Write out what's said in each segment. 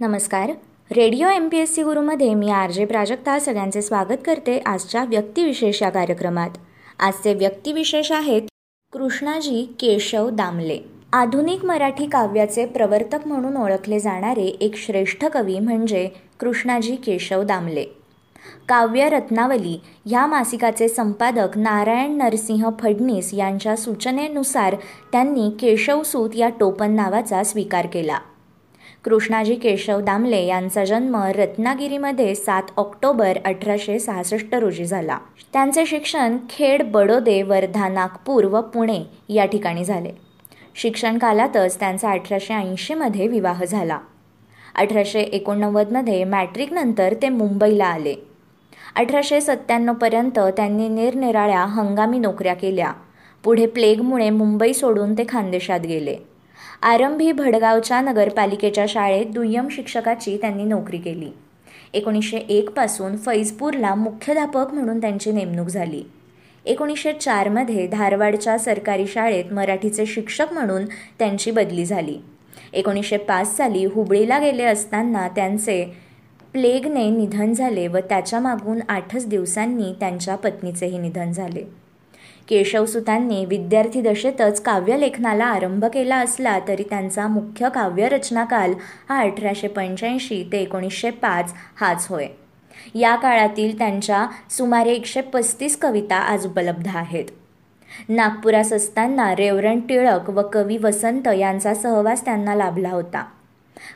नमस्कार. Radio M P S C गुरुमध्ये मी R J Prajakta सगळ्यांचे स्वागत करते आजच्या व्यक्तिविशेष या कार्यक्रमात. आजचे व्यक्तिविशेष आहेत कृष्णाजी केशव दामले. आधुनिक मराठी काव्याचे प्रवर्तक म्हणून ओळखले जाणारे एक श्रेष्ठ कवी म्हणजे कृष्णाजी केशव दामले. काव्य रत्नावली ह्या मासिकाचे संपादक नारायण नरसिंह फडणीस यांच्या सूचनेनुसार त्यांनी केशवसूत या टोपण नावाचा स्वीकार केला. कृष्णाजी केशव दामले यांचा जन्म रत्नागिरीमध्ये सात ऑक्टोबर अठराशे सहासष्ट रोजी झाला. त्यांचे शिक्षण खेड बडोदे वर्धा नागपूर व पुणे या ठिकाणी झाले. शिक्षण कालातच त्यांचा अठराशे ऐंशीमध्ये विवाह झाला. अठराशे एकोणनव्वदमध्ये मॅट्रिकनंतर ते मुंबईला आले. अठराशे सत्त्याण्णवपर्यंत त्यांनी निरनिराळ्या हंगामी नोकऱ्या केल्या. पुढे प्लेगमुळे मुंबई सोडून ते खानदेशात गेले. आरंभी भडगावच्या नगरपालिकेच्या शाळेत दुय्यम शिक्षकाची त्यांनी नोकरी केली. एकोणीसशे एकपासून फैजपूरला मुख्याध्यापक म्हणून त्यांची नेमणूक झाली. एकोणीसशे चारमध्ये धारवाडच्या सरकारी शाळेत मराठीचे शिक्षक म्हणून त्यांची बदली झाली. एकोणीसशे पाच साली हुबळीला गेले असताना त्यांचे प्लेगने निधन झाले व त्याच्या मागून आठच दिवसांनी त्यांच्या पत्नीचेही निधन झाले. केशवसुतांनी विद्यार्थी दशेतच काव्यलेखनाला आरंभ केला असला तरी त्यांचा मुख्य काव्यरचनाकाल हा अठराशे पंच्याऐंशी ते एकोणीसशे पाच हाच होय. या काळातील त्यांच्या सुमारे एकशे पस्तीस कविता आज उपलब्ध आहेत. नागपुरास असताना रेवरण टिळक व कवी वसंत यांचा सहवास त्यांना लाभला होता.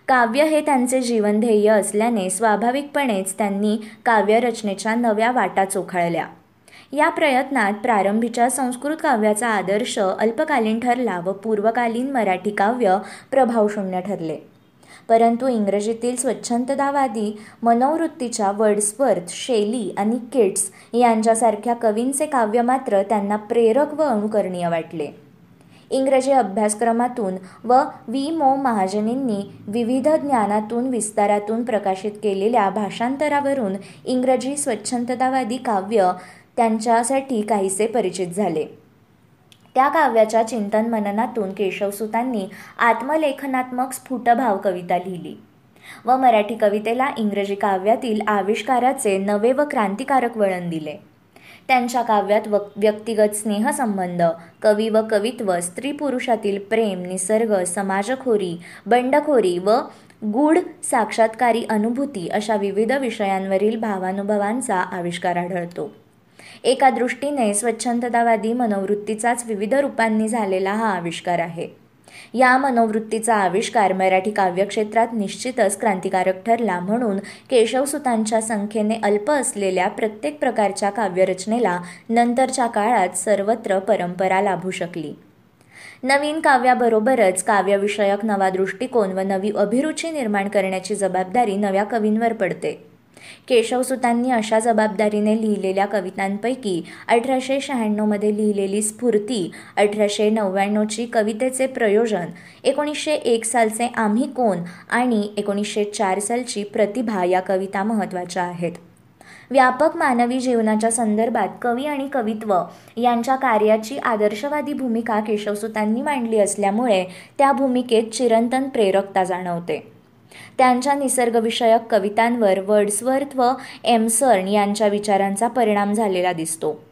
काव्य हे त्यांचे जीवनध्येय असल्याने स्वाभाविकपणेच त्यांनी काव्यरचनेच्या नव्या वाटा चोखाळल्या. या प्रयत्नात प्रारंभीच्या संस्कृत काव्याचा आदर्श अल्पकालीन ठरला व पूर्वकालीन मराठी काव्य प्रभावशून्य ठरले. परंतु इंग्रजीतील स्वच्छंदतावादी मनोवृत्तीच्या वर्ड्सवर्थ शेली आणि किट्स यांच्यासारख्या कवींचे काव्य मात्र त्यांना प्रेरक व अनुकरणीय वाटले. इंग्रजी अभ्यासक्रमातून व वी मो. महाजनींनी विविध ज्ञानातून विस्तारातून प्रकाशित केलेल्या भाषांतरावरून इंग्रजी स्वच्छंदतावादी काव्य त्यांच्यासाठी काहीसे परिचित झाले. त्या काव्याच्या चिंतन मननातून केशवसुतांनी आत्मलेखनात्मक स्फुटभाव कविता लिहिली व मराठी कवितेला इंग्रजी काव्यातील आविष्काराचे नवे व क्रांतिकारक वळण दिले. त्यांच्या काव्यात व व्यक्तिगत स्नेहसंबंध कवी व कवित्व स्त्री पुरुषातील प्रेम निसर्ग समाजखोरी बंडखोरी व गूढ साक्षात्कारी अनुभूती अशा विविध विषयांवरील भावानुभवांचा आविष्कार आढळतो. एका दृष्टीने स्वच्छंदतावादी मनोवृत्तीचाच विविध रूपांनी झालेला हा आविष्कार आहे. या मनोवृत्तीचा आविष्कार मराठी काव्यक्षेत्रात निश्चितच क्रांतिकारक ठरला म्हणून केशवसुतांच्या संख्येने अल्प असलेल्या प्रत्येक प्रकारच्या काव्यरचनेला नंतरच्या काळात सर्वत्र परंपरा लाभू शकली. नवीन काव्याबरोबरच काव्यविषयक नवा दृष्टिकोन व नवी अभिरुची निर्माण करण्याची जबाबदारी नव्या कवींवर पडते. केशवसुतांनी अशा जबाबदारीने लिहिलेल्या कवितांपैकी अठराशे शहाण्णवमध्ये लिहिलेली स्फूर्ती अठराशे नव्याण्णवची कवितेचे प्रयोजन एकोणीसशे एक सालचे आम्ही कोण आणि एकोणीसशे चार सालची प्रतिभा या कविता महत्त्वाच्या आहेत. व्यापक मानवी जीवनाच्या संदर्भात कवी आणि कवित्व यांच्या कार्याची आदर्शवादी भूमिका केशवसुतांनी मांडली असल्यामुळे त्या भूमिकेत चिरंतन प्रेरकता जाणवते. त्यांच्या निसर्गविषयक कवितांवर वर्ड्सवर्थ व एमसर्न यांच्या विचारांचा परिणाम झालेला दिसतो.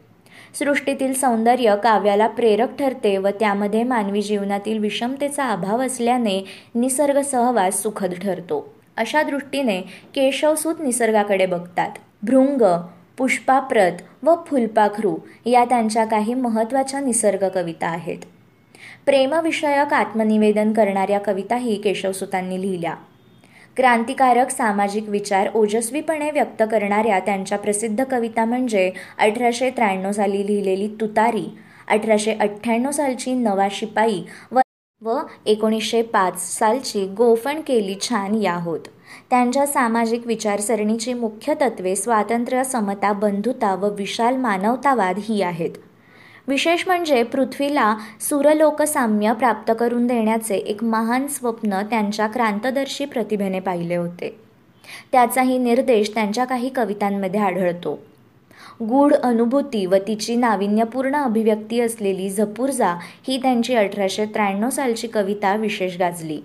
सृष्टीतील सौंदर्य काव्याला प्रेरक ठरते व त्यामध्ये मानवी जीवनातील विषमतेचा अभाव असल्याने निसर्ग सहवास सुखद ठरतो. अशा दृष्टीने केशवसूत निसर्गाकडे बघतात. भृंग पुष्पाप्रत व फुलपाखरू या त्यांच्या काही महत्त्वाच्या निसर्ग कविता आहेत. प्रेमविषयक आत्मनिवेदन करणाऱ्या कविताही केशवसुतांनी लिहिल्या. क्रांतिकारक सामाजिक विचार ओजस्वीपणे व्यक्त करणाऱ्या त्यांच्या प्रसिद्ध कविता म्हणजे अठराशे त्र्याण्णव साली लिहिलेली तुतारी अठराशे अठ्ठ्याण्णव सालची नवा शिपाई व व एकोणीसशे पाच सालची गोफण केली छान या होत. त्यांच्या सामाजिक विचारसरणीची मुख्य तत्वे स्वातंत्र्य समता बंधुता व विशाल मानवतावाद ही आहेत. विशेष म्हणजे पृथ्वीला सुरलोकसाम्य प्राप्त करून देण्याचे एक महान स्वप्न त्यांच्या क्रांतदर्शी प्रतिभेने पाहिले होते. त्याचाही निर्देश त्यांच्या काही कवितांमध्ये आढळतो. गूढ अनुभूती व तिची नाविन्यपूर्ण अभिव्यक्ती असलेली झपूर्जा ही त्यांची अठराशे त्र्याण्णव सालची कविता विशेष गाजली.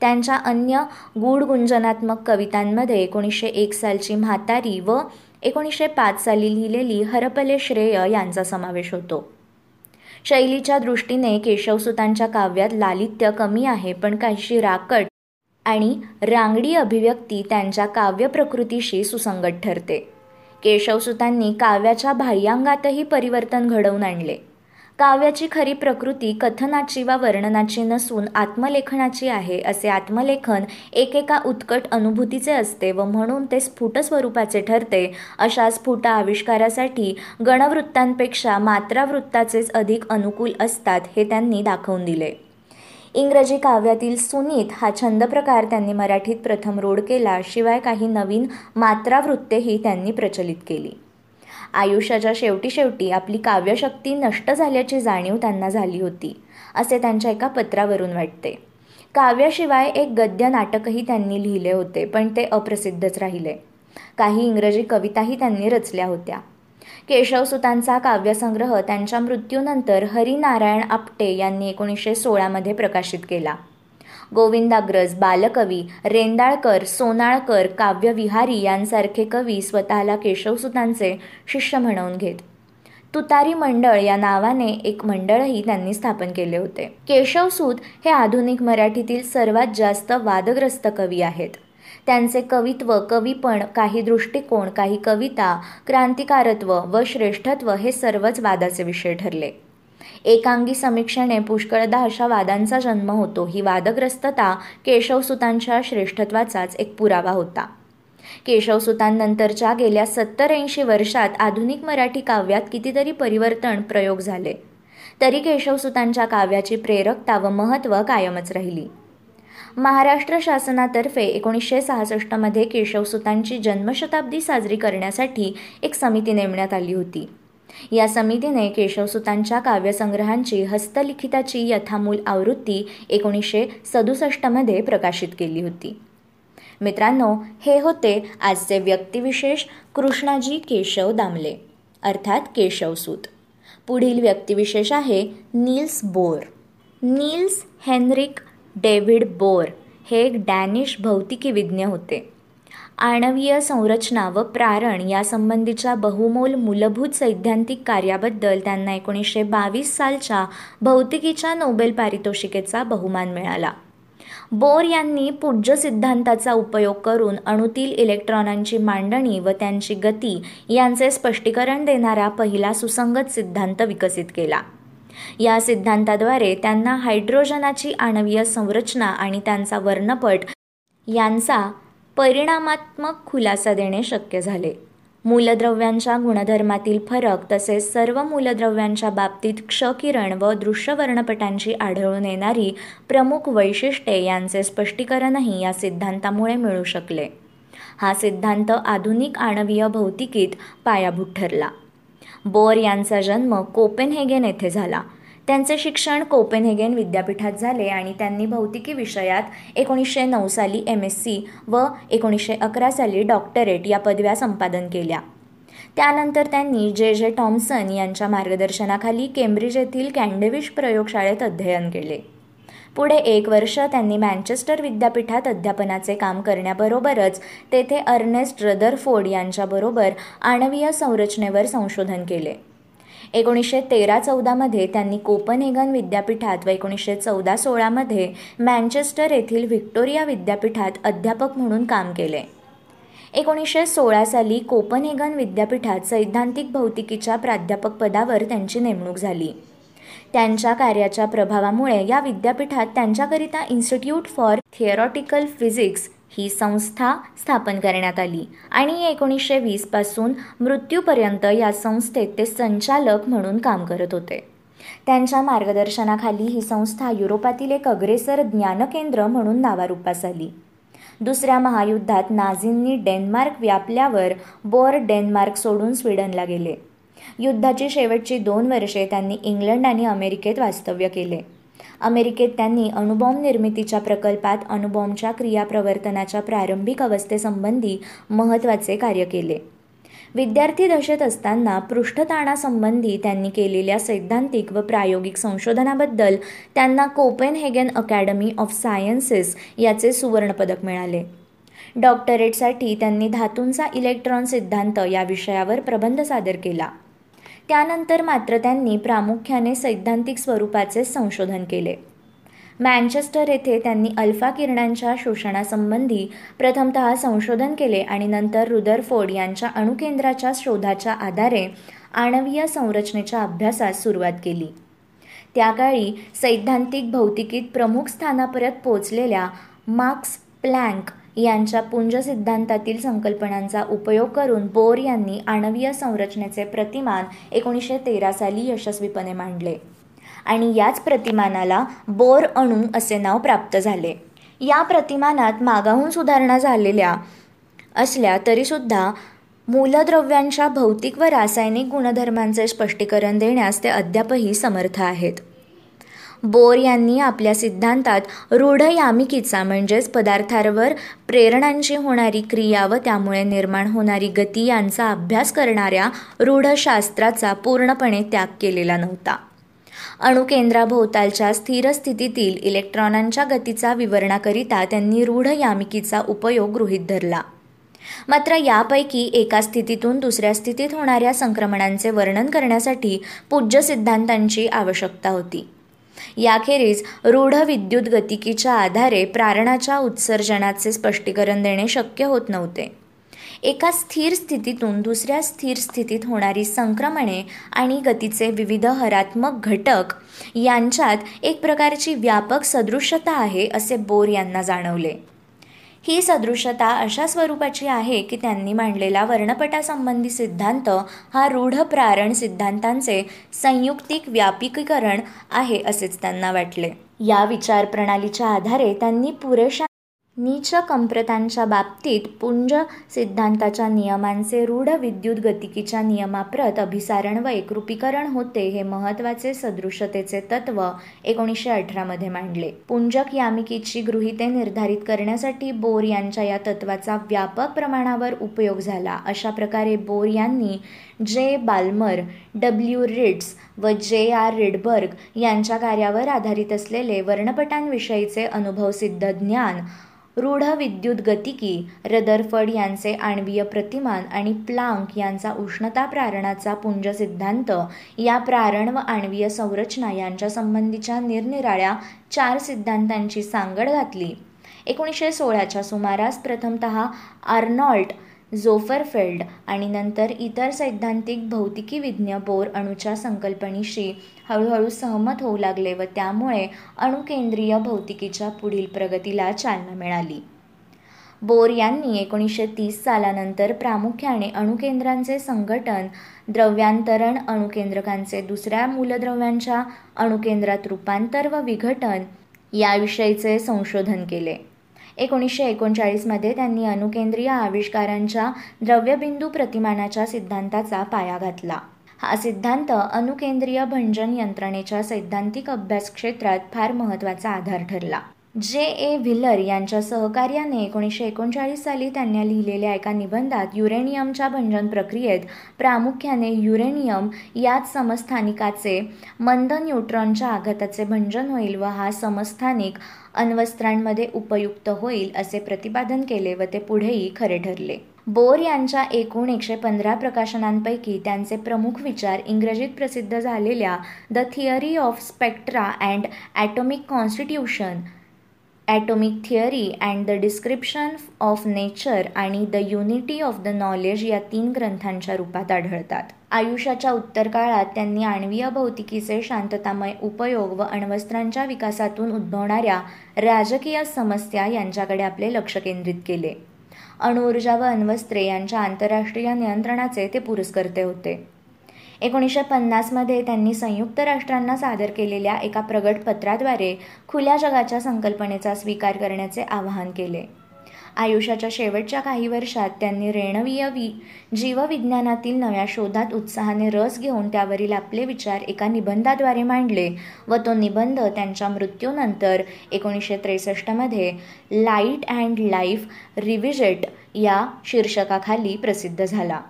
त्यांच्या अन्य गूढ गुंजनात्मक कवितांमध्ये एकोणीसशे एक सालची म्हातारी व एकोणीसशे पाच साली लिहिलेली हरपले श्रेय यांचा समावेश होतो. शैलीच्या दृष्टीने केशवसुतांच्या काव्यात लालित्य कमी आहे पण काहीशी राकट आणि रांगडी अभिव्यक्ती त्यांच्या काव्य प्रकृतीशी सुसंगत ठरते. केशवसुतांनी काव्याच्या बाह्यांगातही परिवर्तन घडवून आणले. काव्याची खरी प्रकृती कथनाची वा वर्णनाची नसून आत्मलेखनाची आहे असे आत्मलेखन एकेका उत्कट अनुभूतीचे असते व म्हणून ते स्फुट स्वरूपाचे ठरते. अशा स्फुट आविष्कारासाठी गणवृत्तांपेक्षा मात्रावृत्ताचेच अधिक अनुकूल असतात हे त्यांनी दाखवून दिले. इंग्रजी काव्यातील सुनीत हा छंद प्रकार त्यांनी मराठीत प्रथम रोड केला शिवाय काही नवीन मात्रावृत्तेही त्यांनी प्रचलित केली. आयुष्याच्या शेवटी शेवटी आपली काव्यशक्ती नष्ट झाल्याची जाणीव त्यांना झाली होती असे त्यांच्या एका पत्रावरून वाटते. काव्याशिवाय एक गद्य नाटकही त्यांनी लिहिले होते पण ते अप्रसिद्धच राहिले. काही इंग्रजी कविताही त्यांनी रचल्या होत्या. केशवसुतांचा काव्यसंग्रह त्यांच्या मृत्यूनंतर हरिनारायण आपटे यांनी एकोणीसशे सोळामध्ये प्रकाशित केला. गोविंदाग्रज बालकवी रेंदाळकर सोनाळकर काव्यविहारी यांसारखे कवी स्वतःला केशवसुतांचे शिष्य म्हणवून घेत. तुतारी मंडळ या नावाने एक मंडळही त्यांनी स्थापन केले होते. केशवसूत हे आधुनिक मराठीतील सर्वात जास्त वादग्रस्त कवी आहेत. त्यांचे कवित्व कवीपण काही दृष्टिकोन काही कविता क्रांतिकारत्व व श्रेष्ठत्व हे सर्वच वादाचे विषय ठरले. एकांगी समीक्षेने पुष्कळदा अशा वादांचा जन्म होतो. ही वादग्रस्तता केशवसुतांच्या श्रेष्ठत्वाचाच एक पुरावा होता. केशवसुतांनंतरच्या गेल्या सत्तर ऐंशी वर्षात आधुनिक मराठी काव्यात कितीतरी परिवर्तन प्रयोग झाले. तरी केशवसुतांच्या काव्याची प्रेरकता व महत्त्व कायमच राहिली. महाराष्ट्र शासनातर्फे एकोणीसशे सहासष्टमध्ये केशवसुतांची जन्मशताब्दी साजरी करण्यासाठी एक समिती नेमण्यात आली होती. या समितीने केशवसुतांच्या काव्यसंग्रहांची हस्तलिखिताची यथामूल आवृत्ती एकोणीसशे सदुसष्टमध्ये प्रकाशित केली होती. मित्रांनो हे होते आजचे व्यक्तिविशेष कृष्णाजी केशव दामले अर्थात केशवसूत पुढील व्यक्तिविशेष आहे Niels Bohr. Niels Henrik David Bohr हे एक डॅनिश भौतिकी विज्ञ होते. आणवीय संरचना व प्रारण यासंबंधीच्या बहुमोल मूलभूत सैद्धांतिक कार्याबद्दल त्यांना एकोणीसशे बावीस सालच्या भौतिकीच्या नोबेल पारितोषिकेचा बहुमान मिळाला. बोर यांनी पूज्य सिद्धांताचा उपयोग करून अणुतील इलेक्ट्रॉनांची मांडणी व त्यांची गती यांचे स्पष्टीकरण देणारा पहिला सुसंगत सिद्धांत विकसित केला. या सिद्धांताद्वारे त्यांना हायड्रोजनाची आणवीय संरचना आणि त्यांचा वर्णपट यांचा परिणामात्मक खुलासा देणे शक्य झाले. मूलद्रव्यांच्या गुणधर्मातील फरक तसेच सर्व मूलद्रव्यांच्या बाबतीत क्षकिरण व दृश्यवर्णपटांची आढळून येणारी प्रमुख वैशिष्ट्ये यांचे स्पष्टीकरणही या सिद्धांतामुळे मिळू शकले. हा सिद्धांत आधुनिक आणवीय भौतिकीत पायाभूत ठरला. बोर यांचा जन्म कोपेनहेगेन येथे झाला. त्यांचे शिक्षण कोपेनहेगेन विद्यापीठात झाले आणि त्यांनी भौतिकी विषयात एकोणीसशे नऊ साली एम एस सी व एकोणीसशे अकरा साली डॉक्टरेट या पदव्या संपादन केल्या. त्यानंतर त्यांनी जे जे टॉम्सन यांच्या मार्गदर्शनाखाली केम्ब्रिज येथील कॅन्डेविश प्रयोगशाळेत अध्ययन केले. पुढे एक वर्ष त्यांनी मँचेस्टर विद्यापीठात अध्यापनाचे काम करण्याबरोबरच तेथे अर्नेस्ट रदरफोर्ड यांच्याबरोबर आणवीय संरचनेवर संशोधन केले. एकोणीसशे तेरा चौदामध्ये त्यांनी कोपनहेगन विद्यापीठात व एकोणीसशे चौदा सोळामध्ये मँचेस्टर येथील व्हिक्टोरिया विद्यापीठात अध्यापक म्हणून काम केले. एकोणीसशे सोळा साली कोपनहेगन विद्यापीठात सैद्धांतिक भौतिकीच्या प्राध्यापक पदावर त्यांची नेमणूक झाली. त्यांच्या कार्याच्या प्रभावामुळे या विद्यापीठात त्यांच्याकरिता इन्स्टिट्यूट फॉर थिअरॉटिकल फिजिक्स ही संस्था स्थापन करण्यात आली. आणि एकोणीसशे वीसपासून मृत्यूपर्यंत या संस्थेत ते संचालक म्हणून काम करत होते. त्यांच्या मार्गदर्शनाखाली ही संस्था युरोपातील एक अग्रेसर ज्ञानकेंद्र म्हणून नावारूपास आली. दुसऱ्या महायुद्धात नाझींनी डेन्मार्क व्यापल्यावर बोर डेन्मार्क सोडून स्वीडनला गेले. युद्धाची शेवटची दोन वर्षे त्यांनी इंग्लंड आणि अमेरिकेत वास्तव्य केले. अमेरिकेत त्यांनी अणुबॉम्ब निर्मितीच्या प्रकल्पात अणुबॉम्बच्या क्रियाप्रवर्तनाच्या प्रारंभिक अवस्थेसंबंधी महत्त्वाचे कार्य केले. विद्यार्थी दशेत असताना पृष्ठताणासंबंधी त्यांनी केलेल्या सैद्धांतिक व प्रायोगिक संशोधनाबद्दल त्यांना कोपेनहेगन अकॅडमी ऑफ सायन्सेस याचे सुवर्णपदक मिळाले. डॉक्टरेटसाठी त्यांनी धातूंचा इलेक्ट्रॉन सिद्धांत या विषयावर प्रबंध सादर केला. त्यानंतर मात्र त्यांनी प्रामुख्याने सैद्धांतिक स्वरूपाचे संशोधन केले. मँचेस्टर येथे त्यांनी अल्फा किरणांच्या शोषणासंबंधी प्रथमतः संशोधन केले आणि नंतर रुदरफोर्ड यांच्या अणुकेंद्राच्या शोधाच्या आधारे आणवीय संरचनेच्या अभ्यासास सुरुवात केली. त्या काळी सैद्धांतिक भौतिकीत प्रमुख स्थानापर्यंत पोचलेल्या मार्क्स प्लँक यांच्या पुंज सिद्धांतातील संकल्पनांचा उपयोग करून बोर यांनी आणवीय संरचनेचे प्रतिमान एकोणीसशे तेरा साली यशस्वीपणे मांडले. आणि याच प्रतिमानाला बोर अणू असे नाव प्राप्त झाले. या प्रतिमानात मागाहून सुधारणा झालेल्या असल्या तरीसुद्धा मूलद्रव्यांच्या भौतिक व रासायनिक गुणधर्मांचे स्पष्टीकरण देण्यास ते अद्यापही समर्थ आहेत. बोर यांनी आपल्या सिद्धांतात रूढ यामिकीचा म्हणजेच पदार्थांवर प्रेरणांची होणारी क्रिया व त्यामुळे निर्माण होणारी गती यांचा अभ्यास करणाऱ्या रूढशास्त्राचा पूर्णपणे त्याग केलेला नव्हता. अणुकेंद्राभोवतालच्या स्थिर स्थितीतील इलेक्ट्रॉनांच्या गतीचा विवरणाकरिता त्यांनी रूढ यामिकीचा उपयोग गृहीत धरला. मात्र यापैकी एका स्थितीतून दुसऱ्या स्थितीत होणाऱ्या संक्रमणांचे वर्णन करण्यासाठी पूज्य सिद्धांतांची आवश्यकता होती. याखेरीज रूढ विद्युत गतिकीच्या आधारे प्रारणाच्या उत्सर्जनाचे स्पष्टीकरण देणे शक्य होत नव्हते. एका स्थिर स्थितीतून दुसऱ्या स्थिर स्थितीत होणारी संक्रमणे आणि गतीचे विविध हरात्मक घटक यांच्यात एक प्रकारची व्यापक सदृशता आहे असे बोर यांना जाणवले. ही सदृशता अशा स्वरूपाची आहे की त्यांनी मांडलेला वर्णपटासंबंधी सिद्धांत हा रूढ प्रारण सिद्धांतांचे संयुक्तिक व्यापिकीकरण आहे असेच त्यांना वाटले. या विचारप्रणालीच्या आधारे त्यांनी पुरेशा नीच कंप्रतांच्या बाबतीत पुंज सिद्धांताच्या नियमांचे रूढ विद्युत गतिकीच्या नियमाप्रत अभिसारण व एकरूपीकरण होते हे महत्त्वाचे सदृशतेचे तत्व एकोणीसशे अठरामध्ये मांडले. पुंजक यामिकीची गृहिते निर्धारित करण्यासाठी बोर यांच्या या तत्वाचा व्यापक प्रमाणावर उपयोग झाला. अशा प्रकारे बोर यांनी जे बाल्मर डब्ल्यू रिड्स व जे आर रिडबर्ग यांच्या कार्यावर आधारित असलेले वर्णपटांविषयीचे अनुभवसिद्ध ज्ञान रूढ विद्युत गतिकी रदरफड यांचे आणवीय प्रतिमान आणि प्लांक यांचा उष्णता प्रारणाचा पुंज सिद्धांत या प्रारण व आणवीय संरचना यांच्या संबंधीच्या निरनिराळ्या चार सिद्धांतांची सांगड घातली. एकोणीसशे सोळाच्या सुमारास प्रथमत आर्नॉल्ट जोफरफेल्ड आणि नंतर इतर सैद्धांतिक भौतिकी विज्ञ बोर अणूच्या संकल्पनेशी हळूहळू सहमत होऊ लागले व त्यामुळे अणुकेंद्रीय भौतिकीच्या पुढील प्रगतीला चालना मिळाली. बोर यांनी एकोणीसशे तीस सालानंतर प्रामुख्याने अणुकेंद्रांचे संघटन द्रव्यांतरण अणुकेंद्रकांचे दुसऱ्या मूलद्रव्यांच्या अणुकेंद्रात रूपांतर व विघटन याविषयीचे संशोधन केले. एकोणीसशे एकोणचाळीसमध्ये त्यांनी अणुकेंद्रीय आविष्कारांच्या द्रव्यबिंदू प्रतिमानाच्या सिद्धांताचा पाया घातला. हा सिद्धांत अणुकेंद्रीय भंजन यंत्रणेच्या सैद्धांतिक अभ्यास क्षेत्रात फार महत्त्वाचा आधार ठरला. जे ए व्हिलर यांच्या सहकार्याने एकोणीसशे एकोणचाळीस साली त्यांनी लिहिलेल्या एका निबंधात युरेनियमच्या भंजन प्रक्रियेत प्रामुख्याने युरेनियम याच समस्थानिकाचे मंद न्यूट्रॉनच्या आघाताचे भंजन होईल व हा समस्थानिक अण्वस्त्रांमध्ये उपयुक्त होईल असे प्रतिपादन केले व ते पुढेही खरे ठरले. बोर यांच्या एकूण एकशे पंधरा प्रकाशनांपैकी त्यांचे प्रमुख विचार इंग्रजीत प्रसिद्ध झालेल्या the theory of spectra and atomic constitution atomic theory and the description of nature आणि the unity of the knowledge या तीन ग्रंथांच्या रूपात आढळतात. आयुष्याच्या उत्तर काळात त्यांनी आणवीय भौतिकीचे शांततामय उपयोग व अण्वस्त्रांच्या विकासातून उद्भवणाऱ्या राजकीय समस्या यांच्याकडे आपले लक्ष केंद्रित केले. अणुऊर्जा व अण्वस्त्रे यांच्या आंतरराष्ट्रीय नियंत्रणाचे ते पुरस्कर्ते होते. एकोणीसशे पन्नासमध्ये त्यांनी संयुक्त राष्ट्रांना सादर केलेल्या एका प्रगट पत्राद्वारे खुल्या जगाच्या संकल्पनेचा स्वीकार करण्याचे आवाहन केले. आयुष्याच्या शेवटच्या काही वर्षात त्यांनी रेणवीय वि जीवविज्ञानातील नव्या शोधात उत्साहाने रस घेऊन त्यावरील आपले विचार एका निबंधाद्वारे मांडले व तो निबंध त्यांच्या मृत्यूनंतर एकोणीसशे त्रेसष्टमध्ये लाइट अँड लाईफ रिव्हिजेट या शीर्षकाखाली प्रसिद्ध झाला.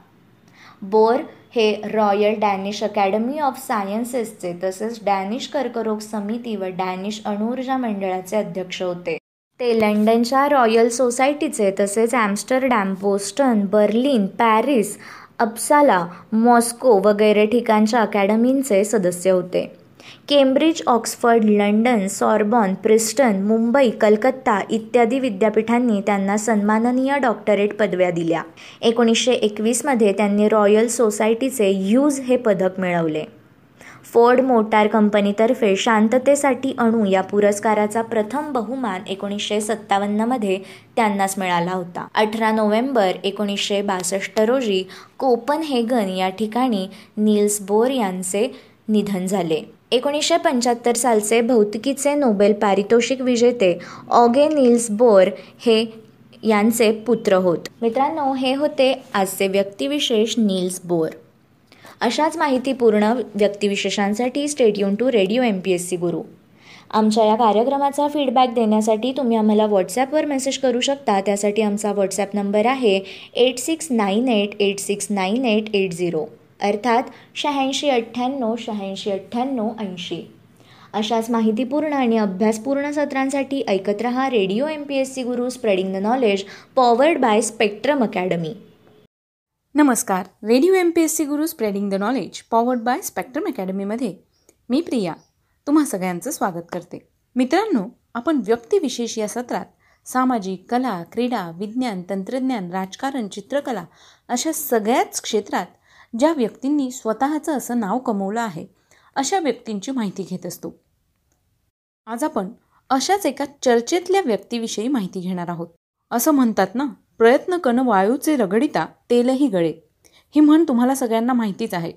बोर हे रॉयल डॅनिश अकॅडमी ऑफ सायन्सेसचे तसेच डॅनिश कर्करोग समिती व डॅनिश अणुऊर्जा मंडळाचे अध्यक्ष होते. ते लंडनच्या रॉयल सोसायटीचे तसेच Amsterdam Boston Berlin Paris Uppsala Moscow वगैरे ठिकाणच्या अकॅडमींचे सदस्य होते. Cambridge Oxford London Sorbonne Princeton Mumbai Calcutta इत्यादी विद्यापीठांनी त्यांना सन्माननीय डॉक्टरेट पदव्या दिल्या. एकोणीसशे एकवीसमध्ये त्यांनी रॉयल सोसायटीचे यूज हे पदक मिळवले. फोर्ड मोटार कंपनीतर्फे शांततेसाठी अणू या पुरस्काराचा प्रथम बहुमान एकोणीसशे सत्तावन्नमध्ये त्यांनाच मिळाला होता. अठरा नोव्हेंबर एकोणीसशे बासष्ट रोजी कोपनहेगन या ठिकाणी नील्स बोर यांचे निधन झाले. एकोणीसशे पंच्याहत्तर सालचे भौतिकीचे नोबेल पारितोषिक विजेते ऑगे नील्स बोर हे यांचे पुत्र होत. मित्रांनो हे होते आजचे व्यक्तिविशेष नील्स बोर. अशाच माहितीपूर्ण व्यक्तिविशेषांसाठी stay tuned to radio M P S C Guru आमच्या या कार्यक्रमाचा फीडबॅक देण्यासाठी तुम्ही आम्हाला व्हॉट्सॲपवर मेसेज करू शकता. त्यासाठी आमचा व्हॉट्सॲप नंबर आहे eight six nine eight eight six nine eight eight zero अर्थात शहाऐंशी अठ्ठ्याण्णव शहाऐंशी अठ्ठ्याण्णव ऐंशी. अशाच माहितीपूर्ण आणि अभ्यासपूर्ण सत्रांसाठी ऐकत रहा Radio M P S C Guru spreading the knowledge powered by Spectrum Academy. नमस्कार Radio M P S C Guru spreading the knowledge powered by Spectrum अकॅडमीमध्ये मी प्रिया तुम्हा सगळ्यांचं स्वागत करते. मित्रांनो आपण व्यक्तिविशेष या सत्रात सामाजिक कला क्रीडा विज्ञान तंत्रज्ञान राजकारण चित्रकला अशा सगळ्याच क्षेत्रात ज्या व्यक्तींनी स्वतःचं असं नाव कमवलं आहे अशा व्यक्तींची माहिती घेत असतो. आज आपण अशाच एका चर्चेतल्या व्यक्तीविषयी माहिती घेणार आहोत. असं म्हणतात ना प्रयत्न कन वायूचे रगडिता तेलही गळे. ही म्हण तुम्हाला सगळ्यांना माहितीच आहे.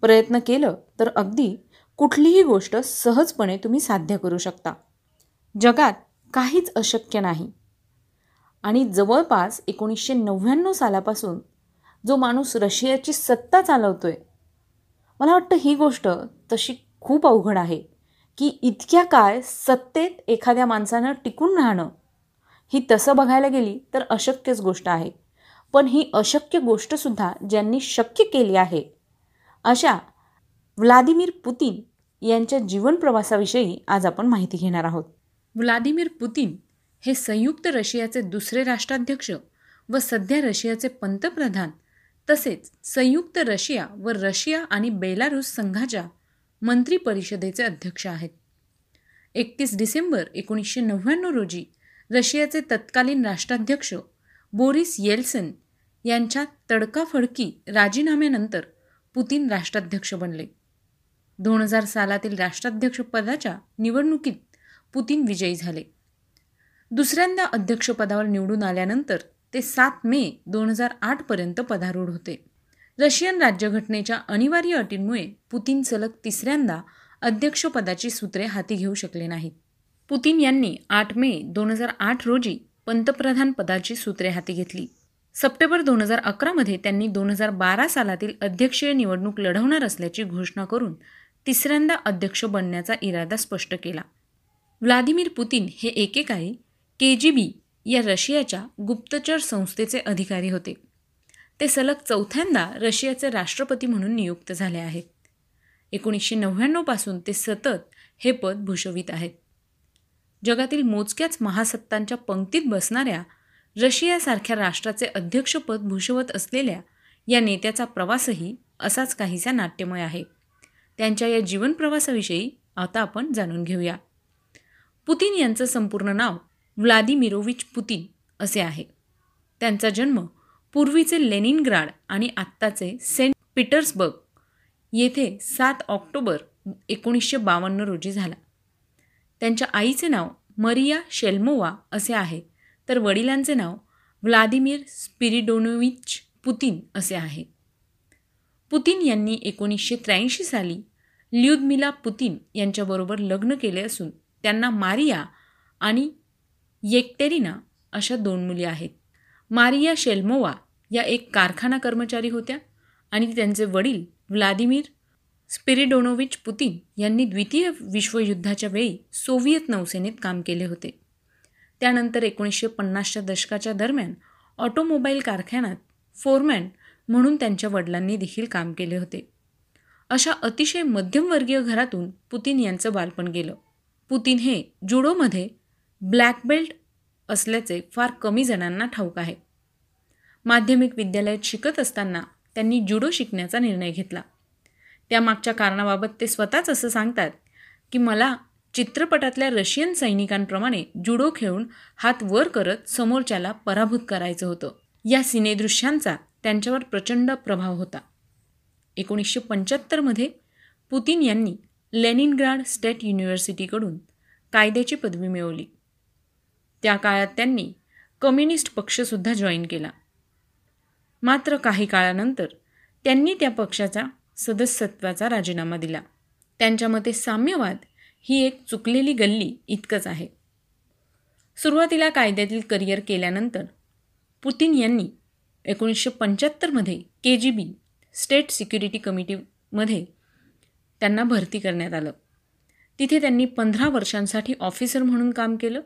प्रयत्न केलं तर अगदी कुठलीही गोष्ट सहजपणे तुम्ही साध्य करू शकता. जगात काहीच अशक्य नाही. आणि जवळपास एकोणीसशे नव्याण्णव सालापासून जो माणूस रशियाची सत्ता चालवतो आहे मला वाटतं ही गोष्ट तशी खूप अवघड आहे की इतक्या काय सत्तेत एखाद्या माणसानं टिकून राहणं ही तसं बघायला गेली तर अशक्यच गोष्ट आहे. पण ही अशक्य गोष्टसुद्धा ज्यांनी शक्य केली आहे अशा व्लादिमीर पुतीन यांच्या जीवन प्रवासाविषयी आज आपण माहिती घेणार आहोत. व्लादिमीर पुतीन हे संयुक्त रशियाचे दुसरे राष्ट्राध्यक्ष व सध्या रशियाचे पंतप्रधान तसेच संयुक्त रशिया व रशिया आणि बेलारूस संघाच्या मंत्री परिषदेचे अध्यक्ष आहेत. एकतीस डिसेंबर एकोणीसशे नव्याण्णव रोजी रशियाचे तत्कालीन राष्ट्राध्यक्ष बोरिस येल्सन यांच्या तडकाफडकी राजीनाम्यानंतर पुतीन राष्ट्राध्यक्ष बनले. दोन हजार सालातील राष्ट्राध्यक्षपदाच्या निवडणुकीत पुतीन विजयी झाले. दुसऱ्यांदा अध्यक्षपदावर निवडून आल्यानंतर ते सात मे दोन हजार आठपर्यंत पदारूढ होते. रशियन राज्यघटनेच्या अनिवार्य अटींमुळे पुतीन सलग तिसऱ्यांदा अध्यक्षपदाची सूत्रे हाती घेऊ शकले नाहीत. पुतीन यांनी आठ मे दोन हजार आठ रोजी पंतप्रधान पदाची सूत्रे हाती घेतली. सप्टेंबर दोन हजार अकरामध्ये त्यांनी दोन हजार बारा सालातील अध्यक्षीय निवडणूक लढवणार असल्याची घोषणा करून तिसऱ्यांदा अध्यक्ष बनण्याचा इरादा स्पष्ट केला. व्लादिमीर पुतीन हे एकेकाळी के जी बी या रशियाच्या गुप्तचर संस्थेचे अधिकारी होते. ते सलग चौथ्यांदा रशियाचे राष्ट्रपती म्हणून नियुक्त झाले आहेत एकोणीसशे नव्याण्णवपासून ते सतत हे पद भूषवित आहेत जगातील मोजक्याच महासत्तांच्या पंक्तीत बसणाऱ्या रशियासारख्या राष्ट्राचे अध्यक्षपद भूषवत असलेल्या या नेत्याचा प्रवासही असाच काहीसा नाट्यमय आहे. त्यांच्या या जीवनप्रवासाविषयी आता आपण जाणून घेऊया. पुतीन यांचं संपूर्ण नाव व्लादिमिरोविच पुतीन असे आहे. त्यांचा जन्म पूर्वीचे लेनिनग्राड आणि आत्ताचे सेंट पीटर्सबर्ग येथे सात ऑक्टोबर एकोणीसशे बावन्न रोजी झाला. त्यांच्या आईचे नाव मरिया शेल्मोवा असे आहे तर वडिलांचे नाव व्लादिमीर स्पिरिडोनोविच पुतीन असे आहे. पुतीन यांनी एकोणीसशे त्र्याऐंशी साली ल्युदमिला पुतीन यांच्याबरोबर लग्न केले असून त्यांना मारिया आणि येक्टेरिना अशा दोन मुली आहेत. मारिया शेल्मोवा या एक कारखाना कर्मचारी होत्या आणि त्यांचे वडील व्लादिमीर स्पिरिडोनोविच पुतीन यांनी द्वितीय विश्वयुद्धाच्या वेळी सोव्हिएत नौसेनेत काम केले होते. त्यानंतर एकोणीसशे पन्नासच्या दशकाच्या दरम्यान ऑटोमोबाईल कारखान्यात फोरमॅन म्हणून त्यांच्या वडिलांनी देखील काम केले होते. अशा अतिशय मध्यमवर्गीय घरातून पुतीन यांचं बालपण गेलं. पुतीन हे जुडोमध्ये ब्लॅक बेल्ट असल्याचे फार कमी जणांना ठाऊक आहे. माध्यमिक विद्यालयात शिकत असताना त्यांनी जुडो शिकण्याचा निर्णय घेतला. त्यामागच्या कारणाबाबत ते स्वतःच असं सांगतात की मला चित्रपटातल्या रशियन सैनिकांप्रमाणे जुडो खेळून हात वर करत समोरच्याला पराभूत करायचं होतं. या सिनेदृश्यांचा त्यांच्यावर प्रचंड प्रभाव होता. एकोणीसशे पंच्याहत्तरमध्ये पुतीन यांनी लेनिनग्राड स्टेट युनिव्हर्सिटीकडून कायद्याची पदवी मिळवली. त्या काळात त्यांनी कम्युनिस्ट पक्षसुद्धा जॉईन केला. मात्र काही काळानंतर त्यांनी त्या पक्षाचा सदस्यत्वाचा राजीनामा दिला. त्यांच्या मते साम्यवाद ही एक चुकलेली गल्ली इतकंच आहे. सुरुवातीला कायद्यातील करिअर केल्यानंतर पुतीन यांनी एकोणीसशे पंच्याहत्तरमध्ये के जी बी स्टेट सिक्युरिटी कमिटीमध्ये त्यांना भरती करण्यात आलं. तिथे त्यांनी पंधरा वर्षांसाठी ऑफिसर म्हणून काम केलं.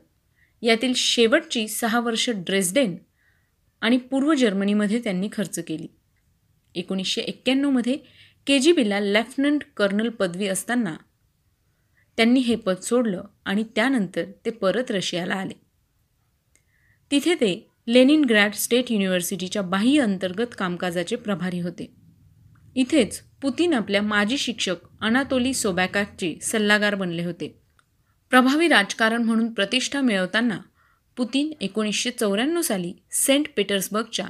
यातील शेवटची सहा वर्ष ड्रेसडेन आणि पूर्व जर्मनीमध्ये त्यांनी खर्च केली. एकोणीसशे एक्क्याण्णवमध्ये के जी बीला लेफ्टनंट कर्नल पदवी असताना त्यांनी हे पद सोडलं आणि त्यानंतर ते परत रशियाला आले. तिथे ते लेनिनग्रॅड स्टेट युनिव्हर्सिटीच्या बाह्य अंतर्गत कामकाजाचे प्रभारी होते. इथेच पुतीन आपल्या माजी शिक्षक अनातोली सोबॅकाची सल्लागार बनले होते. प्रभावी राजकारण म्हणून प्रतिष्ठा मिळवताना पुतीन एकोणीसशे चौऱ्याण्णव साली सेंट पीटर्सबर्गच्या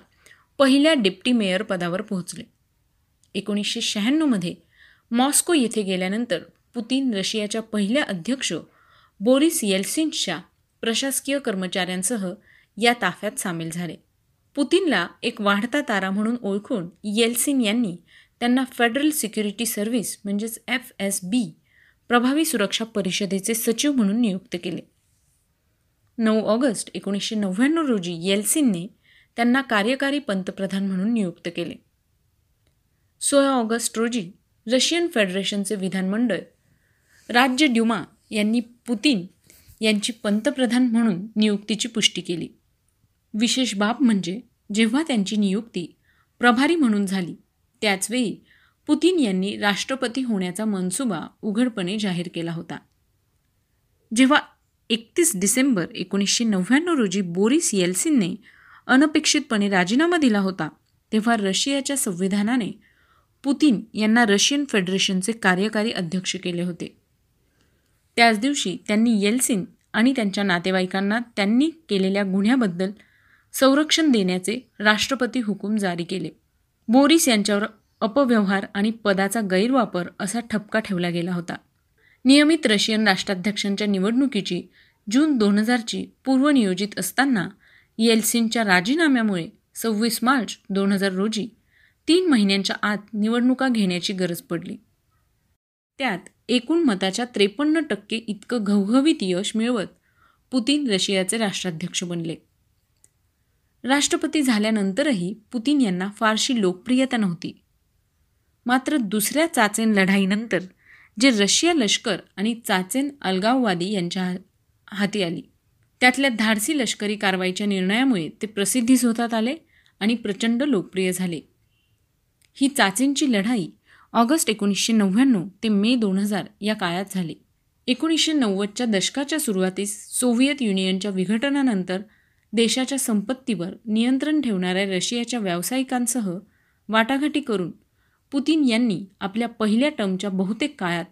पहिल्या डिप्टी मेयर पदावर पोहोचले. एकोणीसशे शहाण्णवमध्ये मॉस्को येथे गेल्यानंतर पुतीन रशियाच्या पहिल्या अध्यक्ष बोरिस येल्सिनच्या प्रशासकीय कर्मचाऱ्यांसह या ताफ्यात सामील झाले. पुतीनला एक वाढता तारा म्हणून ओळखून येल्सिन यांनी त्यांना फेडरल सिक्युरिटी सर्व्हिस म्हणजेच एफ एस बी प्रभावी सुरक्षा परिषदेचे सचिव म्हणून नियुक्त केले. नऊ ऑगस्ट एकोणीसशे नव्याण्णव रोजी येल्सिनने त्यांना कार्यकारी पंतप्रधान म्हणून नियुक्त केले. सोळा ऑगस्ट रोजी रशियन फेडरेशनचे विधानमंडळ राज्य ड्युमा यांनी पुतीन यांची पंतप्रधान म्हणून नियुक्तीची पुष्टी केली. विशेष बाब म्हणजे जेव्हा त्यांची नियुक्ती प्रभारी म्हणून झाली त्याचवेळी पुतीन यांनी राष्ट्रपती होण्याचा मनसुबा उघडपणे जाहीर केला होता. जेव्हा एकतीस डिसेंबर एकोणीसशे नव्याण्णव रोजी बोरिस येल्सिनने अनपेक्षितपणे राजीनामा दिला होता तेव्हा रशियाच्या संविधानाने पुतीन यांना रशियन फेडरेशनचे कार्यकारी अध्यक्ष केले होते. त्याच दिवशी त्यांनी येल्सिन आणि त्यांच्या नातेवाईकांना त्यांनी केलेल्या गुन्ह्याबद्दल संरक्षण देण्याचे राष्ट्रपती हुकूम जारी केले. बोरिस यांच्यावर अपव्यवहार आणि पदाचा गैरवापर असा ठपका ठेवला गेला होता. नियमित रशियन राष्ट्राध्यक्षांच्या निवडणुकीची जून दोन हजारची पूर्वनियोजित असताना येल्सिनच्या राजीनाम्यामुळे सव्वीस मार्च दोन हजार रोजी तीन महिन्यांच्या आत निवडणुका घेण्याची गरज पडली. त्यात एकूण मताच्या त्रेपन्न टक्के इतकं घवघवीत यश मिळवत पुतीन रशियाचे राष्ट्राध्यक्ष बनले. राष्ट्रपती झाल्यानंतरही पुतीन यांना फारशी लोकप्रियता नव्हती. मात्र दुसऱ्या चाचेन लढाईनंतर जे रशिया लष्कर आणि चाचेन अलगाववादी यांच्या हाती आली. त्यातल्या धाडसी लष्करी कारवाईच्या निर्णयामुळे ते प्रसिद्धीस होतात आले आणि प्रचंड लोकप्रिय झाले. ही चाचेनची लढाई ऑगस्ट एकोणीसशे नव्याण्णव ते मे दोन हजार या काळात झाली. एकोणीसशे नव्वदच्या दशकाच्या सुरुवातीस सोव्हिएत युनियनच्या विघटनानंतर देशाच्या संपत्तीवर नियंत्रण ठेवणाऱ्या रशियाच्या व्यावसायिकांसह वाटाघाटी करून पुतीन यांनी आपल्या पहिल्या टर्मच्या बहुतेक काळात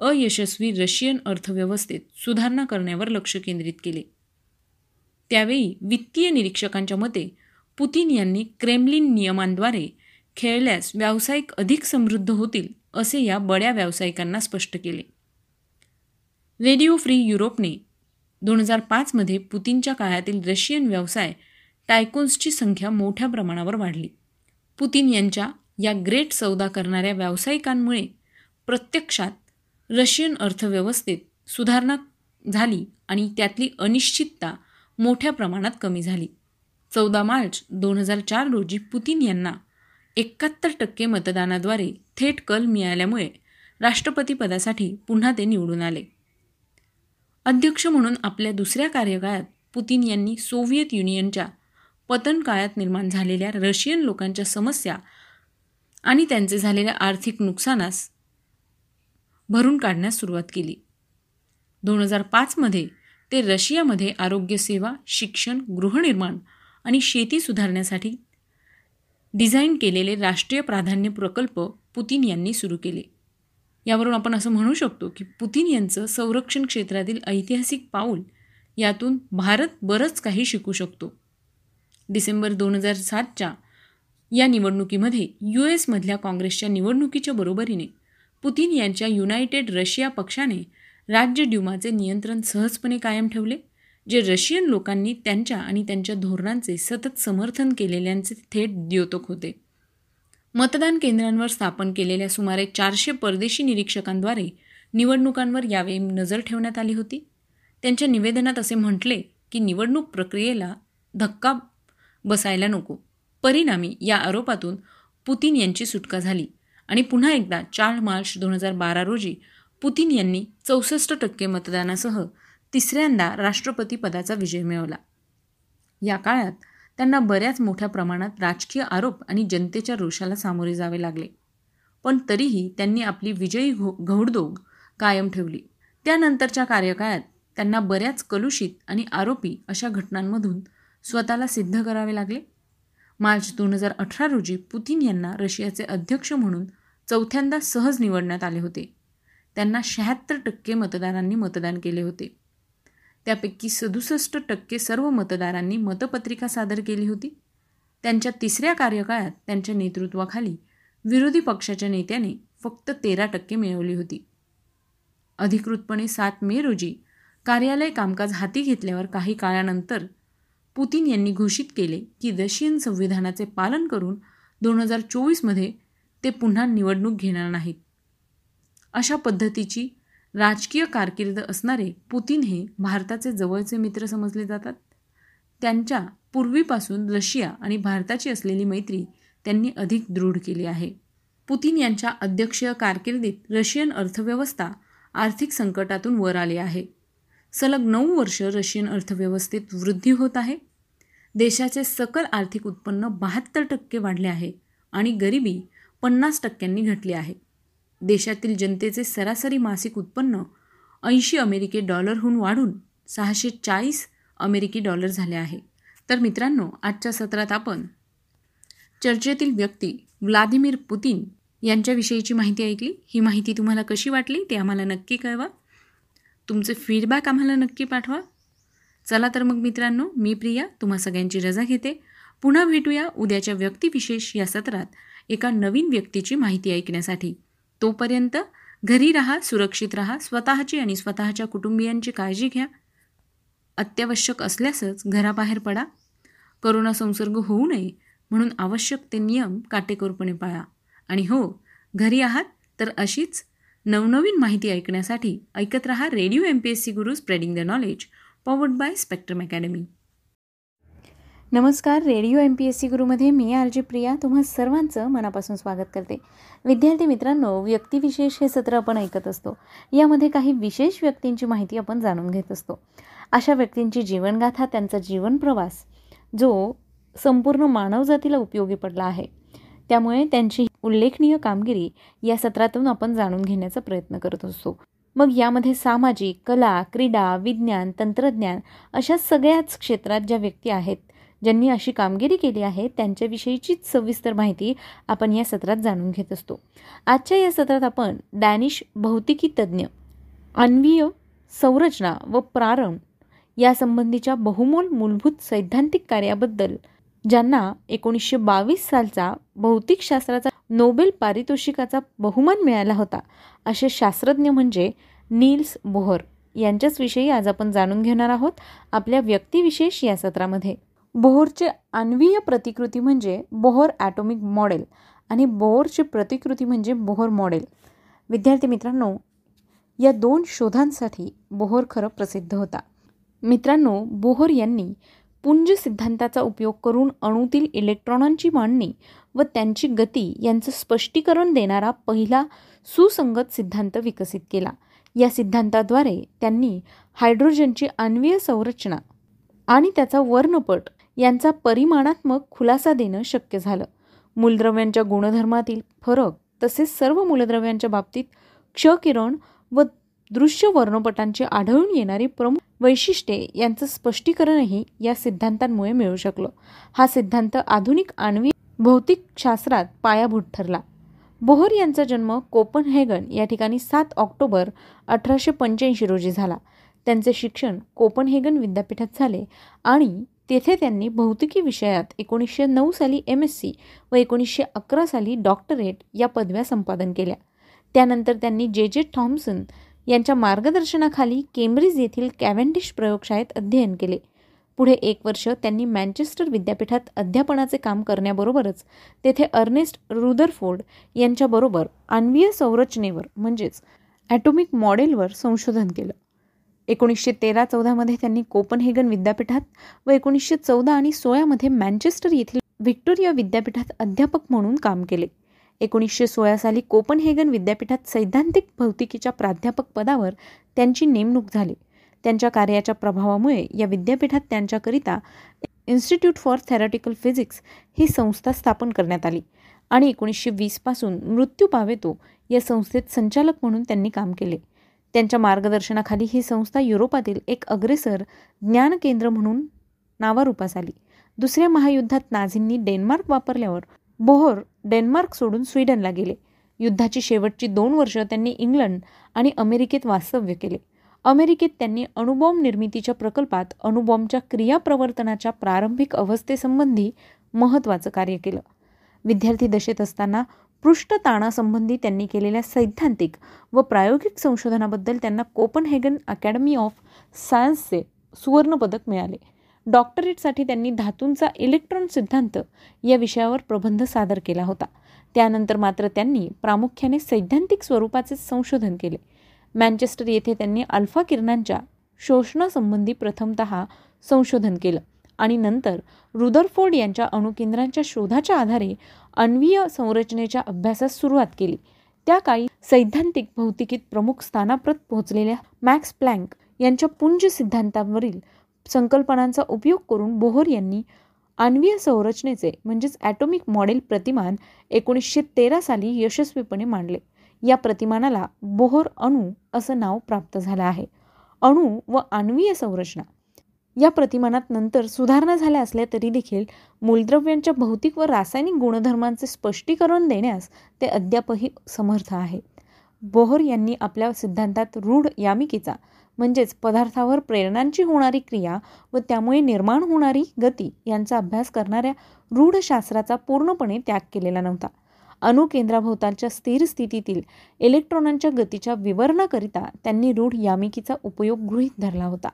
अयशस्वी रशियन अर्थव्यवस्थेत सुधारणा करण्यावर लक्ष केंद्रित केले. त्यावेळी वित्तीय निरीक्षकांच्या मते पुतीन यांनी क्रेमलिन नियमांद्वारे खेळल्यास व्यावसायिक अधिक समृद्ध होतील असे या बड्या व्यावसायिकांना स्पष्ट केले. रेडिओ फ्री युरोपने दोन हजार पाचमध्ये पुतीनच्या काळातील रशियन व्यवसाय टायकोन्सची संख्या मोठ्या प्रमाणावर वाढली. पुतीन यांच्या या ग्रेट सौदा करणाऱ्या व्यावसायिकांमुळे प्रत्यक्षात रशियन अर्थव्यवस्थेत सुधारणा झाली आणि त्यातली अनिश्चितता मोठ्या प्रमाणात कमी झाली. चौदा मार्च दोन हजार चार रोजी पुतीन यांना एकाहत्तर टक्के मतदानाद्वारे थेट कल मिळाल्यामुळे राष्ट्रपतीपदासाठी पुन्हा ते निवडून आले. अध्यक्ष म्हणून आपल्या दुसऱ्या कार्यकाळात पुतीन यांनी सोव्हिएत युनियनच्या पतन काळात निर्माण झालेल्या रशियन लोकांच्या समस्या आणि त्यांचे झालेल्या आर्थिक नुकसानास भरून काढण्यास सुरुवात केली. दोन हजार पाचमध्ये ते रशियामध्ये आरोग्यसेवा शिक्षण गृहनिर्माण आणि शेती सुधारण्यासाठी डिझाईन केलेले राष्ट्रीय प्राधान्य प्रकल्प पुतीन यांनी सुरू केले. यावरून आपण असं म्हणू शकतो की पुतीन यांचं संरक्षण क्षेत्रातील ऐतिहासिक पाऊल यातून भारत बरंच काही शिकू शकतो. डिसेंबर दोन हजार सातच्या या निवडणुकीमध्ये यू एसमधल्या काँग्रेसच्या निवडणुकीच्या बरोबरीने पुतीन यांच्या युनायटेड रशिया पक्षाने राज्य ड्युमाचे नियंत्रण सहजपणे कायम ठेवले जे रशियन लोकांनी त्यांच्या आणि त्यांच्या धोरणांचे सतत समर्थन केलेल्यांचे थेट द्योतक होते. मतदान केंद्रांवर स्थापन केलेल्या सुमारे चारशे परदेशी निरीक्षकांद्वारे निवडणुकांवर यावेळी नजर ठेवण्यात आली होती. त्यांच्या निवेदनात असे म्हटले की निवडणूक प्रक्रियेला धक्का बसायला नको. परिणामी या आरोपातून पुतीन यांची सुटका झाली. आणि पुन्हा एकदा चार मार्च दोन हजार बारा रोजी पुतीन यांनी चौसष्ट टक्के मतदानासह तिसऱ्यांदा राष्ट्रपती पदाचा विजय मिळवला. या काळात त्यांना बऱ्याच मोठ्या प्रमाणात राजकीय आरोप आणि जनतेच्या रोषाला सामोरे जावे लागले. पण तरीही त्यांनी आपली विजयी घो घौडदोग कायम ठेवली. त्यानंतरच्या कार्यकाळात त्यांना बऱ्याच कलुषित आणि आरोपी अशा घटनांमधून स्वतःला सिद्ध करावे लागले. मार्च दोन हजार अठरा रोजी पुतीन यांना रशियाचे अध्यक्ष म्हणून चौथ्यांदा सहज निवडण्यात आले होते. त्यांना शहात्तर टक्के मतदारांनी मतदान केले होते. त्यापैकी सदुसष्ट टक्के सर्व मतदारांनी मतपत्रिका सादर केली होती. त्यांच्या तिसऱ्या कार्यकाळात त्यांच्या नेतृत्वाखाली विरोधी पक्षाच्या नेत्याने फक्त तेरा टक्के मिळवली होती. अधिकृतपणे सात मे रोजी कार्यालय कामकाज हाती घेतल्यावर काही काळानंतर पुतीन यांनी घोषित केले की रशियन संविधानाचे पालन करून दोन हजार चोवीसमध्ये ते पुन्हा निवडणूक घेणार नाहीत. अशा पद्धतीची राजकीय कारकीर्द असणारे पुतीन हे भारताचे जवळचे मित्र समजले जातात. त्यांच्या पूर्वीपासून रशिया आणि भारताची असलेली मैत्री त्यांनी अधिक दृढ केली आहे. पुतीन यांच्या अध्यक्षीय कारकिर्दीत रशियन अर्थव्यवस्था आर्थिक संकटातून वर आली आहे. सलग नऊ वर्ष रशियन अर्थव्यवस्थेत वृद्धी होत आहे. देशाचे सकल आर्थिक उत्पन्न बहात्तर टक्के वाढले आहे आणि गरिबी पन्नास टक्क्यांनी घटली आहे. देशातील जनतेचे सरासरी मासिक उत्पन्न ऐंशी अमेरिकी डॉलरहून वाढून सहाशे चाळीस अमेरिकी डॉलर झाले आहे. तर मित्रांनो आजच्या सत्रात आपण चर्चेतील व्यक्ती व्लादिमीर पुतीन यांच्याविषयीची माहिती ऐकली. ही माहिती तुम्हाला कशी वाटली ते आम्हाला नक्की कळवा. तुमचे फीडबॅक आम्हाला नक्की पाठवा. चला तर मग मित्रांनो मी प्रिया तुम्हा सगळ्यांची रजा घेते. पुन्हा भेटूया उद्याच्या व्यक्तिविशेष या सत्रात एका नवीन व्यक्तीची माहिती ऐकण्यासाठी. तोपर्यंत घरी राहा सुरक्षित राहा स्वतःची आणि स्वतःच्या कुटुंबियांची काळजी घ्या. अत्यावश्यक असल्यासच घराबाहेर पडा. करोना संसर्ग होऊ नये म्हणून आवश्यक ते नियम काटेकोरपणे पाळा. आणि हो घरी आहात तर अशीच नवनवीन माहिती ऐकण्यासाठी ऐकत रहा radio M P S C Guru spreading the knowledge. Powered by Spectrum Academy नमस्कार radio M P S C गुरुमध्ये मी आर जी प्रिया. तुम्हा सर्वांचं मनापासून स्वागत करते. विद्यार्थी मित्रांनो व्यक्तिविशेष हे सत्र आपण ऐकत असतो. यामध्ये काही विशेष व्यक्तींची माहिती आपण जाणून घेत असतो. अशा व्यक्तींची जीवनगाथा त्यांचा जीवनप्रवास जो संपूर्ण मानवजातीला उपयोगी पडला आहे. त्यामुळे त्यांची उल्लेखनीय कामगिरी या सत्रातून आपण जाणून घेण्याचा प्रयत्न करत असतो. मग यामध्ये सामाजिक कला क्रीडा विज्ञान तंत्रज्ञान अशा सगळ्याच क्षेत्रात ज्या व्यक्ती आहेत ज्यांनी अशी कामगिरी केली आहे त्यांच्याविषयीचीच सविस्तर माहिती आपण या सत्रात जाणून घेत असतो. आजच्या या सत्रात आपण डॅनिश भौतिकी तज्ज्ञ अन्वीय संरचना व प्रारंभ यासंबंधीच्या बहुमोल मूलभूत सैद्धांतिक कार्याबद्दल ज्यांना एकोणीसशे बावीस सालचा भौतिकशास्त्राचा नोबेल पारितोषिकाचा बहुमान मिळाला होता. असे शास्त्रज्ञ म्हणजे नील्स बोहर. यांच्याच विषयी आज आपण जाणून घेणार आहोत आपल्या व्यक्तिविशेष या सत्रामध्ये. बोहरचे अन्वीय प्रतिकृती म्हणजे बोहर ॲटॉमिक मॉडेल आणि बोहरची प्रतिकृती म्हणजे बोहर मॉडेल. विद्यार्थी मित्रांनो या दोन शोधांसाठी बोहर खरं प्रसिद्ध होता. मित्रांनो बोहर यांनी पुंज सिद्धांताचा उपयोग करून अणूतील इलेक्ट्रॉनांची मांडणी व त्यांची गती यांचं स्पष्टीकरण देणारा पहिला सुसंगत सिद्धांत विकसित केला. या सिद्धांताद्वारे त्यांनी हायड्रोजनची आण्वीय संरचना आणि त्याचा वर्णपट यांचा परिमाणात्मक खुलासा देणं शक्य झालं. मूलद्रव्यांच्या गुणधर्मातील फरक तसेच सर्व मूलद्रव्यांच्या बाबतीत क्षकिरण व दृश्य वर्णपटांची आढळून येणारी प्रमुख वैशिष्ट्ये यांचं स्पष्टीकरणही या सिद्धांतांमुळे मिळू शकलं. हा सिद्धांत आधुनिक आण्विक भौतिकशास्त्रात पायाभूत ठरला. बोहर यांचा जन्म कोपनहेगन या ठिकाणी सात ऑक्टोबर अठराशे पंच्याऐंशी रोजी झाला. त्यांचे शिक्षण कोपनहेगन विद्यापीठात झाले आणि तेथे त्यांनी भौतिकी विषयात एकोणीसशे नऊ साली एम एस सी व एकोणीसशे अकरा साली डॉक्टरेट या पदव्या संपादन केल्या. त्यानंतर त्यांनी जे जे थॉम्सन यांच्या मार्गदर्शनाखाली केम्ब्रिज येथील कॅव्हेंडिश प्रयोगशाळेत अध्ययन केले. पुढे एक वर्ष त्यांनी मँचेस्टर विद्यापीठात अध्यापनाचे काम करण्याबरोबरच तेथे अर्नेस्ट रुदरफोर्ड यांच्याबरोबर आण्वीय संरचनेवर म्हणजेच ॲटॉमिक मॉडेलवर संशोधन केलं. एकोणीसशे तेरा चौदामध्ये त्यांनी कोपनहेगन विद्यापीठात व एकोणीसशे चौदा आणि सोळामध्ये मँचेस्टर येथील व्हिक्टोरिया विद्यापीठात अध्यापक म्हणून काम केले. एकोणीसशे सोळा साली कोपनहेगन विद्यापीठात सैद्धांतिक भौतिकीच्या प्राध्यापक पदावर त्यांची नेमणूक झाली. त्यांच्या कार्याच्या प्रभावामुळे या विद्यापीठात त्यांच्याकरिता इन्स्टिट्यूट फॉर थेरॉटिकल फिजिक्स ही संस्था स्थापन करण्यात आली आणि एकोणीसशे वीसपासून मृत्यू पावेतो या संस्थेत संचालक म्हणून त्यांनी काम केले. त्यांच्या मार्गदर्शनाखाली ही संस्था युरोपातील एक अग्रेसर ज्ञान केंद्र म्हणून नावारूपास आली. दुसऱ्या महायुद्धात नाझींनी डेन्मार्क वापरल्यावर बोहोर डेन्मार्क सोडून स्वीडनला गेले. युद्धाची शेवटची दोन वर्ष त्यांनी इंग्लंड आणि अमेरिकेत वास्तव्य केले. अमेरिकेत त्यांनी अणुबॉम्ब निर्मितीच्या प्रकल्पात अणुबॉम्बच्या क्रियाप्रवर्तनाच्या प्रारंभिक अवस्थेसंबंधी महत्त्वाचं कार्य केलं. विद्यार्थी दशेत असताना पृष्ठताणासंबंधी त्यांनी केलेल्या सैद्धांतिक व प्रायोगिक संशोधनाबद्दल त्यांना कोपनहेगन अकॅडमी ऑफ सायन्सचे सुवर्णपदक मिळाले. डॉक्टरेटसाठी त्यांनी धातूंचा इलेक्ट्रॉन सिद्धांत या विषयावर प्रबंध सादर केला होता. त्यानंतर मात्र त्यांनी प्रामुख्याने सैद्धांतिक स्वरूपाचे संशोधन केले. मँचेस्टर येथे त्यांनी अल्फा किरणांच्या शोषणासंबंधी प्रथमत संशोधन केलं आणि नंतर रुदरफोर्ड यांच्या अणुकेंद्रांच्या शोधाच्या आधारे अन्वीय संरचनेच्या अभ्यासास सुरुवात केली. त्या काळी सैद्धांतिक भौतिकीत प्रमुख स्थानाप्रत पोहोचलेल्या मॅक्स प्लँक यांच्या पुंज सिद्धांतावरील संकल्पनांचा उपयोग करून बोहर यांनी आण्वीय संरचनेचे म्हणजेच ॲटॉमिक मॉडेल प्रतिमान एकोणीसशे तेरा साली यशस्वीपणे मांडले. या प्रतिमानाला बोहर अणू असं नाव प्राप्त झालं आहे. अणू व आण्वीय संरचना. या प्रतिमानात नंतर सुधारणा झाल्या असल्या तरी देखील मूलद्रव्यांच्या भौतिक व रासायनिक गुणधर्मांचे स्पष्टीकरण देण्यास ते अद्यापही समर्थ आहेत बोहर यांनी आपल्या सिद्धांतात रूढ यामिकीचा म्हणजेच पदार्थावर प्रेरणांची होणारी क्रिया व त्यामुळे निर्माण होणारी गती यांचा अभ्यास करणाऱ्या रूढशास्त्राचा पूर्णपणे त्याग केलेला नव्हता. अणुकेंद्राभोवतालच्या स्थिर स्थितीतील इलेक्ट्रॉनांच्या गतीच्या विवरणाकरिता त्यांनी रूढ यामिकीचा उपयोग गृहीत धरला होता.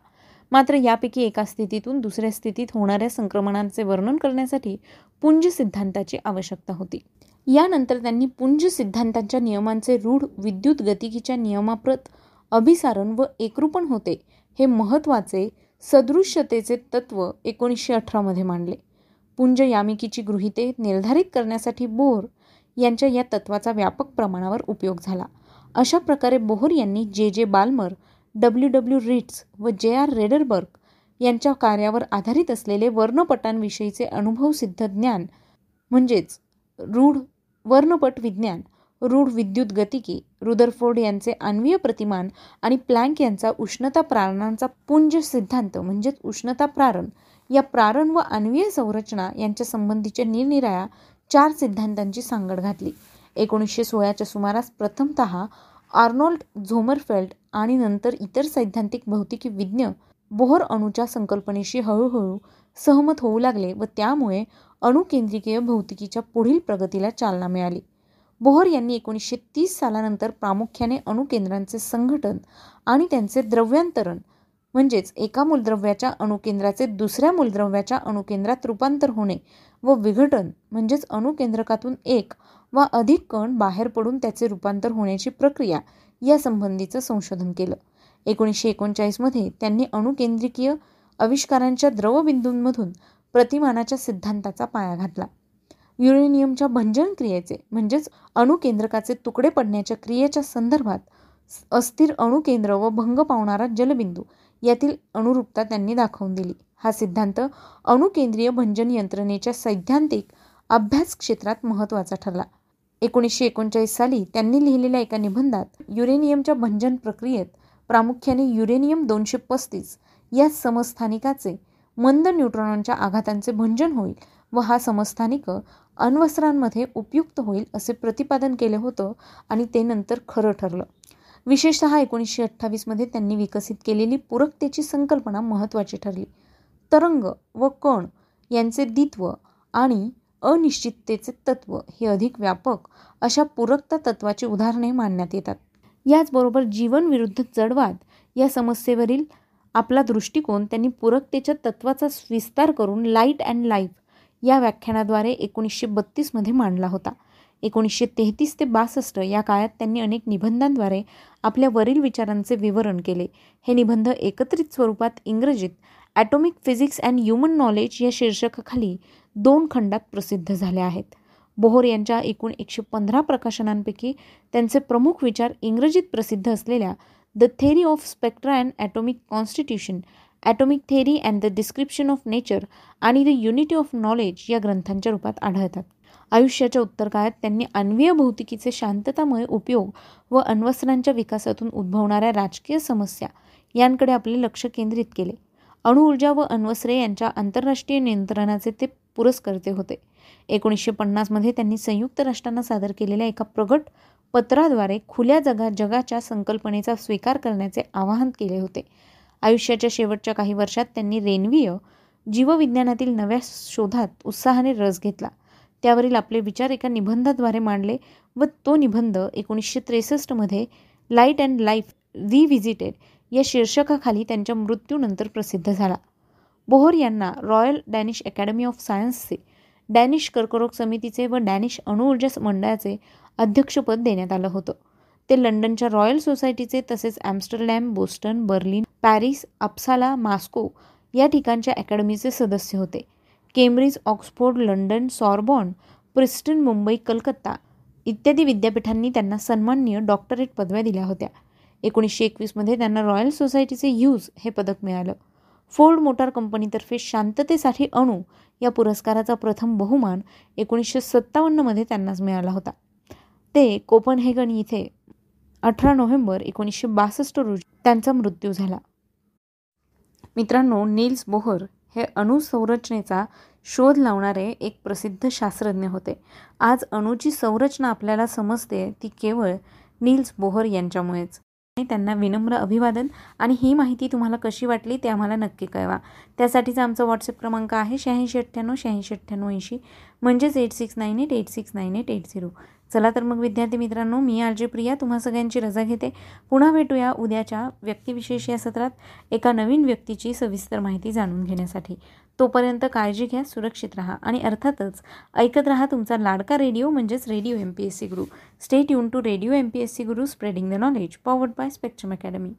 मात्र यापैकी एका स्थितीतून दुसऱ्या स्थितीत होणाऱ्या संक्रमणांचे वर्णन करण्यासाठी पुंज सिद्धांताची आवश्यकता होती. यानंतर त्यांनी पुंज सिद्धांतांच्या नियमांचे रूढ विद्युत गतिकीच्या नियमाप्रत अभिसारण व एकरूपण होते हे महत्त्वाचे सदृश्यतेचे तत्व एकोणीसशे अठरामध्ये मांडले. पुंज यामिकीची गृहिते निर्धारित करण्यासाठी बोर यांच्या या तत्वाचा व्यापक प्रमाणावर उपयोग झाला. अशा प्रकारे बोहर यांनी जे जे बाल्मर डब्ल्यू डब्ल्यू रिट्स व जे आर रेडरबर्ग यांच्या कार्यावर आधारित असलेले वर्णपटांविषयीचे अनुभवसिद्ध ज्ञान म्हणजेच रूढ वर्णपट विज्ञान रूढ विद्युत गतिकी रुदरफोर्ड यांचे आण्वीय प्रतिमान आणि प्लँक यांचा उष्णता प्रारणांचा पुंज सिद्धांत म्हणजेच उष्णता प्रारण या प्रारण व आण्वीय संरचना यांच्या संबंधीच्या निरनिराळ्या चार सिद्धांतांची सांगड घातली. एकोणीसशे सोळाच्या सुमारास प्रथमत आर्नोल्ड झोमरफेल्ड आणि नंतर इतर सैद्धांतिक भौतिकी विज्ञ बोहर अणूच्या संकल्पनेशी हळूहळू सहमत होऊ लागले व त्यामुळे अणुकेंद्रिकीय भौतिकीच्या पुढील प्रगतीला चालना मिळाली. बोहर यांनी एकोणीसशे तीस सालानंतर प्रामुख्याने अणुकेंद्रांचे संघटन आणि त्यांचे द्रव्यांतरण म्हणजेच एका मूलद्रव्याच्या अणुकेंद्राचे दुसऱ्या मूलद्रव्याच्या अणुकेंद्रात रूपांतर होणे व विघटन म्हणजेच अणुकेंद्रकातून एक वा अधिक कण बाहेर पडून त्याचे रूपांतर होण्याची प्रक्रिया यासंबंधीचं संशोधन केलं. एकोणीसशे एकोणचाळीसमध्ये त्यांनी अणुकेंद्रिकीय आविष्कारांच्या द्रवबिंदूंमधून प्रतिमानाच्या सिद्धांताचा पाया घातला. युरेनियमच्या भंजन क्रियेचे म्हणजेच अणुकेंद्रकाचे तुकडे पडण्याच्या क्रियेच्या संदर्भात अस्थिर अणुकेंद्र व भंग पावणारा जलबिंदू यातील अणुरूपता त्यांनी दाखवून दिली. हा सिद्धांत अणुकेंद्रीय भंजन यंत्रणेच्या सैद्धांतिक अभ्यास क्षेत्रात महत्त्वाचा ठरला. एकोणीसशे एकोणचाळीस साली त्यांनी लिहिलेल्या एका निबंधात युरेनियमच्या भंजन प्रक्रियेत प्रामुख्याने युरेनियम दोनशे पस्तीस या समस्थानिकाचे मंद न्यूट्रॉनच्या आघातांचे भंजन होईल व हा समस्थानिक अण्वस्त्रांमध्ये उपयुक्त होईल असे प्रतिपादन केले होतं आणि ते नंतर खरं ठरलं. विशेषतः एकोणीसशे अठ्ठावीसमध्ये त्यांनी विकसित केलेली पूरकतेची संकल्पना महत्त्वाची ठरली. तरंग व कण यांचे द्वित्व आणि अनिश्चिततेचे तत्व हे अधिक व्यापक अशा पूरकता तत्वाची उदाहरणे मानण्यात येतात. याचबरोबर जीवन विरुद्ध जडवाद या समस्येवरील आपला दृष्टिकोन त्यांनी पूरकतेच्या तत्वाचा विस्तार करून लाइट अँड लाईफ या व्याख्यानाद्वारे एकोणीसशे बत्तीसमध्ये मांडला होता. एकोणीसशे तेहतीस ते बासष्ट या काळात त्यांनी अनेक निबंधांद्वारे आपल्या वरील विचारांचे विवरण केले. हे निबंध एकत्रित स्वरूपात इंग्रजीत atomic physics and human knowledge या शीर्षकाखाली दोन खंडात प्रसिद्ध झाले आहेत. बोहोर यांच्या एकूण एकशे पंधरा प्रकाशनांपैकी त्यांचे प्रमुख विचार इंग्रजीत प्रसिद्ध असलेल्या the theory of spectra and atomic constitution atomic theory and the description of nature आणि द युनिटी ऑफ नॉलेज या ग्रंथांच्या रूपात आढळतात. आयुष्याच्या उत्तर काळात त्यांनी अन्वीय भौतिकीचे शांततामुळे उपयोग व अण्वस्त्रांच्या विकासातून उद्भवणाऱ्या राजकीय समस्या यांकडे आपले लक्ष केंद्रित केले. अणुऊर्जा व अण्वस्त्रे यांच्या आंतरराष्ट्रीय नियंत्रणाचे ते पुरस्कर्ते होते. एकोणीसशे पन्नासमध्ये त्यांनी संयुक्त राष्ट्रांना सादर केलेल्या एका प्रगट पत्राद्वारे खुल्या जगा जगाच्या संकल्पनेचा स्वीकार करण्याचे आवाहन केले होते. आयुष्याच्या शेवटच्या काही वर्षात त्यांनी रेन्वीय जीवविज्ञानातील नव्या शोधात उत्साहाने रस घेतला. त्यावरील आपले विचार एका निबंधाद्वारे मांडले व तो निबंध एकोणीसशे त्रेसष्टमध्ये लाइट अँड लाईफ रिव्हिजिटेड या शीर्षकाखाली त्यांच्या मृत्यूनंतर प्रसिद्ध झाला. बोहोर यांना रॉयल डॅनिश अकॅडमी ऑफ सायन्सचे डॅनिश कर्करोग समितीचे व डॅनिश अणुऊर्जा मंडळाचे अध्यक्षपद देण्यात आलं होतं. ते लंडनच्या रॉयल सोसायटीचे तसेच Amsterdam Boston Berlin Paris Uppsala Moscow या ठिकाणच्या अकॅडमीचे सदस्य होते. Cambridge Oxford London Sorbonne Princeton Mumbai Calcutta इत्यादी विद्यापीठांनी त्यांना सन्माननीय डॉक्टरेट पदव्या दिल्या होत्या. एकोणीसशे एकवीसमध्ये त्यांना रॉयल सोसायटीचे ह्यूज हे पदक मिळालं. फोर्ड मोटार कंपनीतर्फे शांततेसाठी अणू या पुरस्काराचा प्रथम बहुमान एकोणीसशे सत्तावन्नमध्ये त्यांनाच मिळाला होता. ते कोपनहेगन इथे अठरा नोव्हेंबर एकोणीसशे बासष्ट रोजी त्यांचा मृत्यू झाला. मित्रांनो नील्स बोहर हे अणुसंरचनेचा शोध लावणारे एक प्रसिद्ध शास्त्रज्ञ होते. आज अणूची संरचना आपल्याला समजते ती केवळ नील्स बोहर यांच्यामुळेच. आणि त्यांना विनम्र अभिवादन आणि ही माहिती तुम्हाला कशी वाटली ते आम्हाला नक्की कळवा. त्यासाठीचा आमचा व्हॉट्सअप क्रमांक आहे शहाऐंशी अठ्ठ्याण्णव शहाऐंशी अठ्ठ्याण्णव ऐंशी. म्हणजेच eight six nine eight eight six nine eight eight zero चला तर मग विद्यार्थी मित्रांनो मी आरजे प्रिया तुम्हा सगळ्यांची रजा घेते. पुन्हा भेटूया उद्याच्या व्यक्तिविशेष या सत्रात एका नवीन व्यक्तीची सविस्तर माहिती जाणून घेण्यासाठी. तोपर्यंत काळजी घ्या सुरक्षित राहा आणि अर्थातच ऐकत राहा तुमचा लाडका रेडिओ म्हणजेच radio M P S C Guru stay युन to radio M P S C Guru spreading the knowledge powered by Spectrum Academy